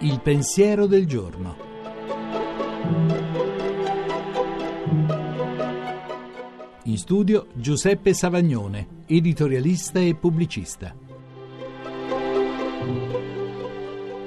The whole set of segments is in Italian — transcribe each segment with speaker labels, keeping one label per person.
Speaker 1: Il pensiero del giorno. In studio Giuseppe Savagnone, editorialista e pubblicista.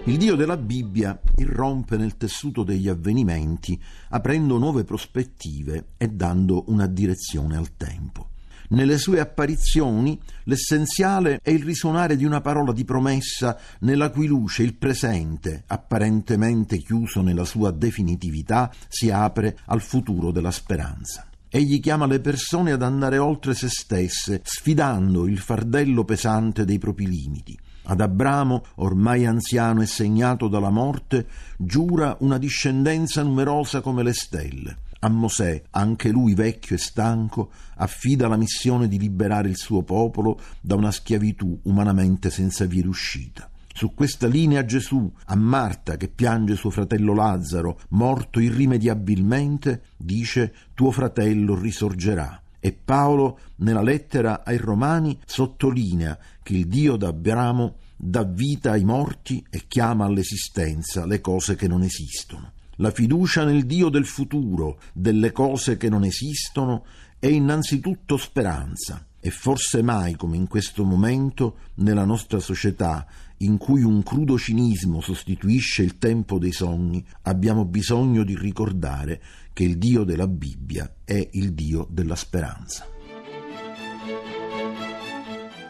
Speaker 2: Il Dio della Bibbia irrompe nel tessuto degli avvenimenti, aprendo nuove prospettive e dando una direzione al tempo. Nelle sue apparizioni l'essenziale è il risuonare di una parola di promessa nella cui luce il presente, apparentemente chiuso nella sua definitività, si apre al futuro della speranza. Egli chiama le persone ad andare oltre se stesse, sfidando il fardello pesante dei propri limiti. Ad Abramo, ormai anziano e segnato dalla morte, giura una discendenza numerosa come le stelle. A Mosè, anche lui vecchio e stanco, affida la missione di liberare il suo popolo da una schiavitù umanamente senza via d'uscita. Su questa linea Gesù, a Marta che piange suo fratello Lazzaro, morto irrimediabilmente, dice tuo fratello risorgerà. E Paolo, nella lettera ai Romani, sottolinea che il Dio d'Abramo dà vita ai morti e chiama all'esistenza le cose che non esistono. La fiducia nel Dio del futuro, delle cose che non esistono, è innanzitutto speranza e forse mai come in questo momento nella nostra società in cui un crudo cinismo sostituisce il tempo dei sogni, abbiamo bisogno di ricordare che il Dio della Bibbia è il Dio della speranza.